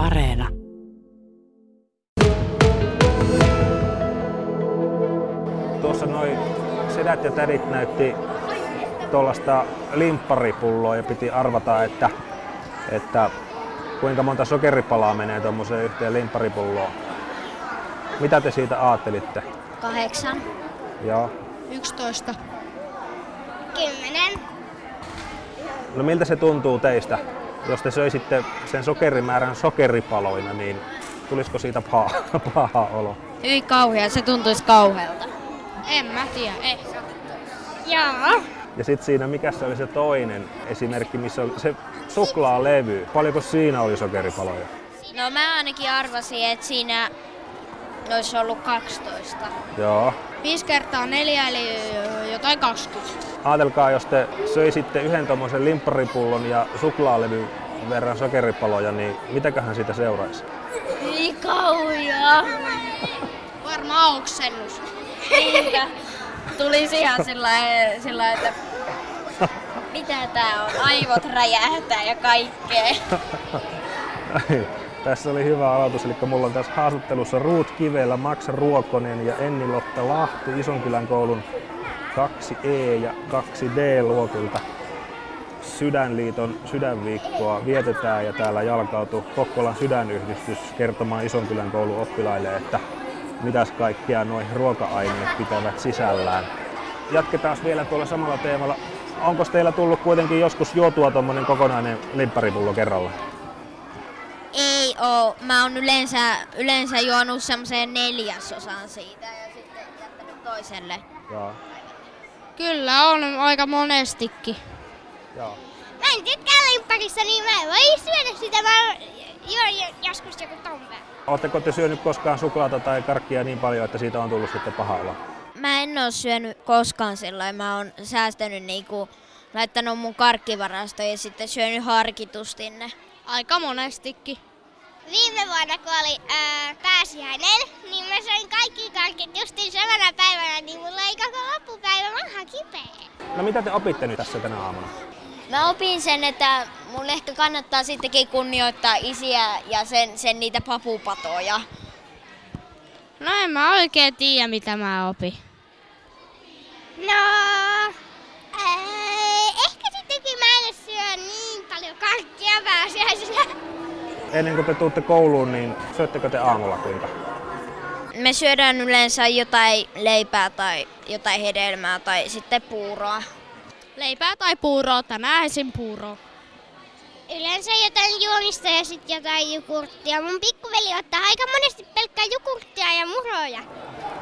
Areena. Tuossa noin sedät ja tädit näytti tuollaista limpparipulloa ja piti arvata, että, että kuinka monta sokeripalaa menee tuommoiseen yhteen limpparipulloon. Mitä te siitä ajattelitte? Kahdeksan. Joo. 11. Kymmenen. No miltä se tuntuu teistä? Jos te söisitte sen sokerimäärän sokeripaloina, niin tulisiko siitä paha, paha olo? Hyvin kauhea, se tuntuisi kauhealta. En mä tiedä, ei. Joo. Ja sitten siinä, mikä se oli se toinen esimerkki, missä oli se suklaalevy. Paljonko siinä oli sokeripaloja? No mä ainakin arvasin, että siinä olisi ollut 12. Joo. 5 kertaa 4 eli jotain 20. Ajatelkaa, jos te söisitte yhden tuommoisen limpparipullon ja suklaalevyn verran sokeripaloja, niin mitäköhän siitä seuraisi? Niin kauhea. Varmaan oksennus. Niinpä. Tulisi ihan sillä sillä että mitä tää on, aivot räjähtää ja kaikkea. Tässä oli hyvä aloitus, eli mulla on tässä haastattelussa Ruut Kivelä, Max Ruokonen ja Enni-Lotta Lahti Isonkylän koulun 2E ja 2D-luokilta. Sydänliiton sydänviikkoa vietetään ja täällä jalkautui Kokkolan sydänyhdistys kertomaan Isonkylän koulun oppilaille, että mitäs kaikkea noin ruoka-aineet pitävät sisällään. Jatketaan vielä tuolla samalla teemalla. Onko teillä tullut kuitenkin joskus juotua tuommoinen kokonainen limpparipullo kerralla? Ei oo. Mä oon yleensä, yleensä juonut semmoiseen neljäsosan siitä ja sitten jättänyt toiselle. Joo. Kyllä on aika monestikin. Joo. Mä en tykkää limpparissa, niin mä en voi syödä sitä. Mä juon joskus joku tombe. Oletteko te syönyt koskaan suklaata tai karkkia niin paljon, että siitä on tullut sitten paha olo? Mä en oo syönyt koskaan sillä Mä oon säästänyt niinku, laittanut mun karkkivarastoon ja sitten syönyt harkitusti ne. Aika monestikin. Viime vuonna, kun oli ää, pääsiäinen, niin mä söin kaikki karkit justiin samana päivänä, niin mulla ei koko loppupäivä maha. No mitä te opitte nyt tässä tänä aamuna? Mä opin sen, että mun ehkä kannattaa sittenkin kunnioittaa isiä ja sen, sen niitä papupatoja. No en mä oikein tiedä mitä mä opin. No, ää, ehkä sittenkin mä en syö niin paljon karkkia pääsiäisenä. Ennen kuin te tuutte kouluun, niin syöttekö te aamulla kuinka? Me syödään yleensä jotain leipää tai jotain hedelmää tai sitten puuroa. Leipää tai puuroa, tänään esim. puuroa. Yleensä jotain juomista ja sitten jotain jukurttia. Mun pikkuveli ottaa aika monesti pelkkää jukurttia ja muroja.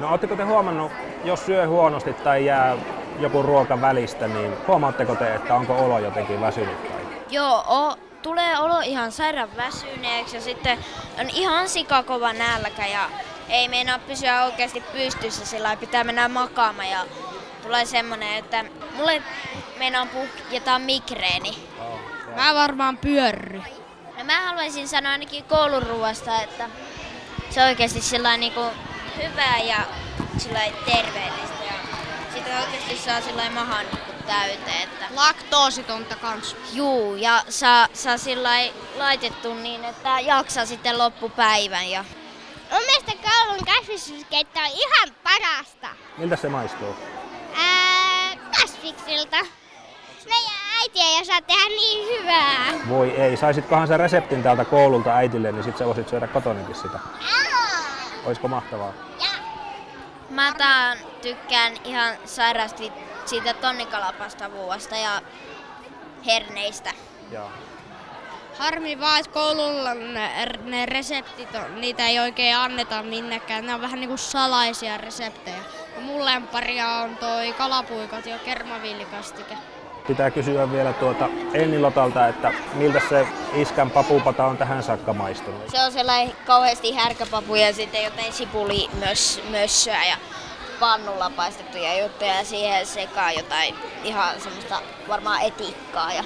No ootteko te huomannut, jos syö huonosti tai jää joku ruoka välistä, niin huomaatteko te, että onko olo jotenkin väsynyt? Tai? Joo, o, tulee olo ihan sairaan väsyneeksi ja sitten on ihan sikakova nälkä ja ei meinaa pysyä oikeasti pystyssä, sillä pitää mennä makaamaan ja tulee semmonen, että mulle meinaa puhjeta migreeni. Mä varmaan pyörry. No mä haluaisin sanoa ainakin kouluruuasta, että se on oikeasti sillä niinku hyvää ja sillä terveellistä ja sitä oikeasti saa sillä mahan täyteen. Että Laktoositonta kans. Juu, ja saa, saa sillä laitettu niin, että jaksaa sitten loppupäivän. Ja... Mun mielestä koulun kasviskeitto on ihan parasta. Miltä se maistuu? Ää, kasviksilta. Meidän äiti ei osaa tehdä niin hyvää. Voi ei, saisitkohan sä reseptin täältä koululta äitille, niin sit sä voisit syödä kotonakin sitä. Oisko mahtavaa? Mä taan tykkään ihan sairaasti siitä tonnikalapastavuudesta ja herneistä. Joo. Harmi vaan, että koululla ne, ne reseptit, on, niitä ei oikein anneta minnekään. Ne on vähän niinku salaisia reseptejä. Ja mun lemparia on toi kalapuikot ja kermavillikastike. Pitää kysyä vielä tuota Ennilotalta, että miltä se iskän papupata on tähän saakka maistunut? Se on sellainen kauheasti härkäpapu ja sitten jotain sipuli myös, mössöä ja pannulla paistettuja juttuja ja siihen sekaan jotain ihan semmoista varmaan etikkaa. Ja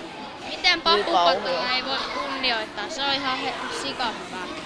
Miten Niin papupatoa ei voi kunnioittaa? Se on ihan he- sika hyvä.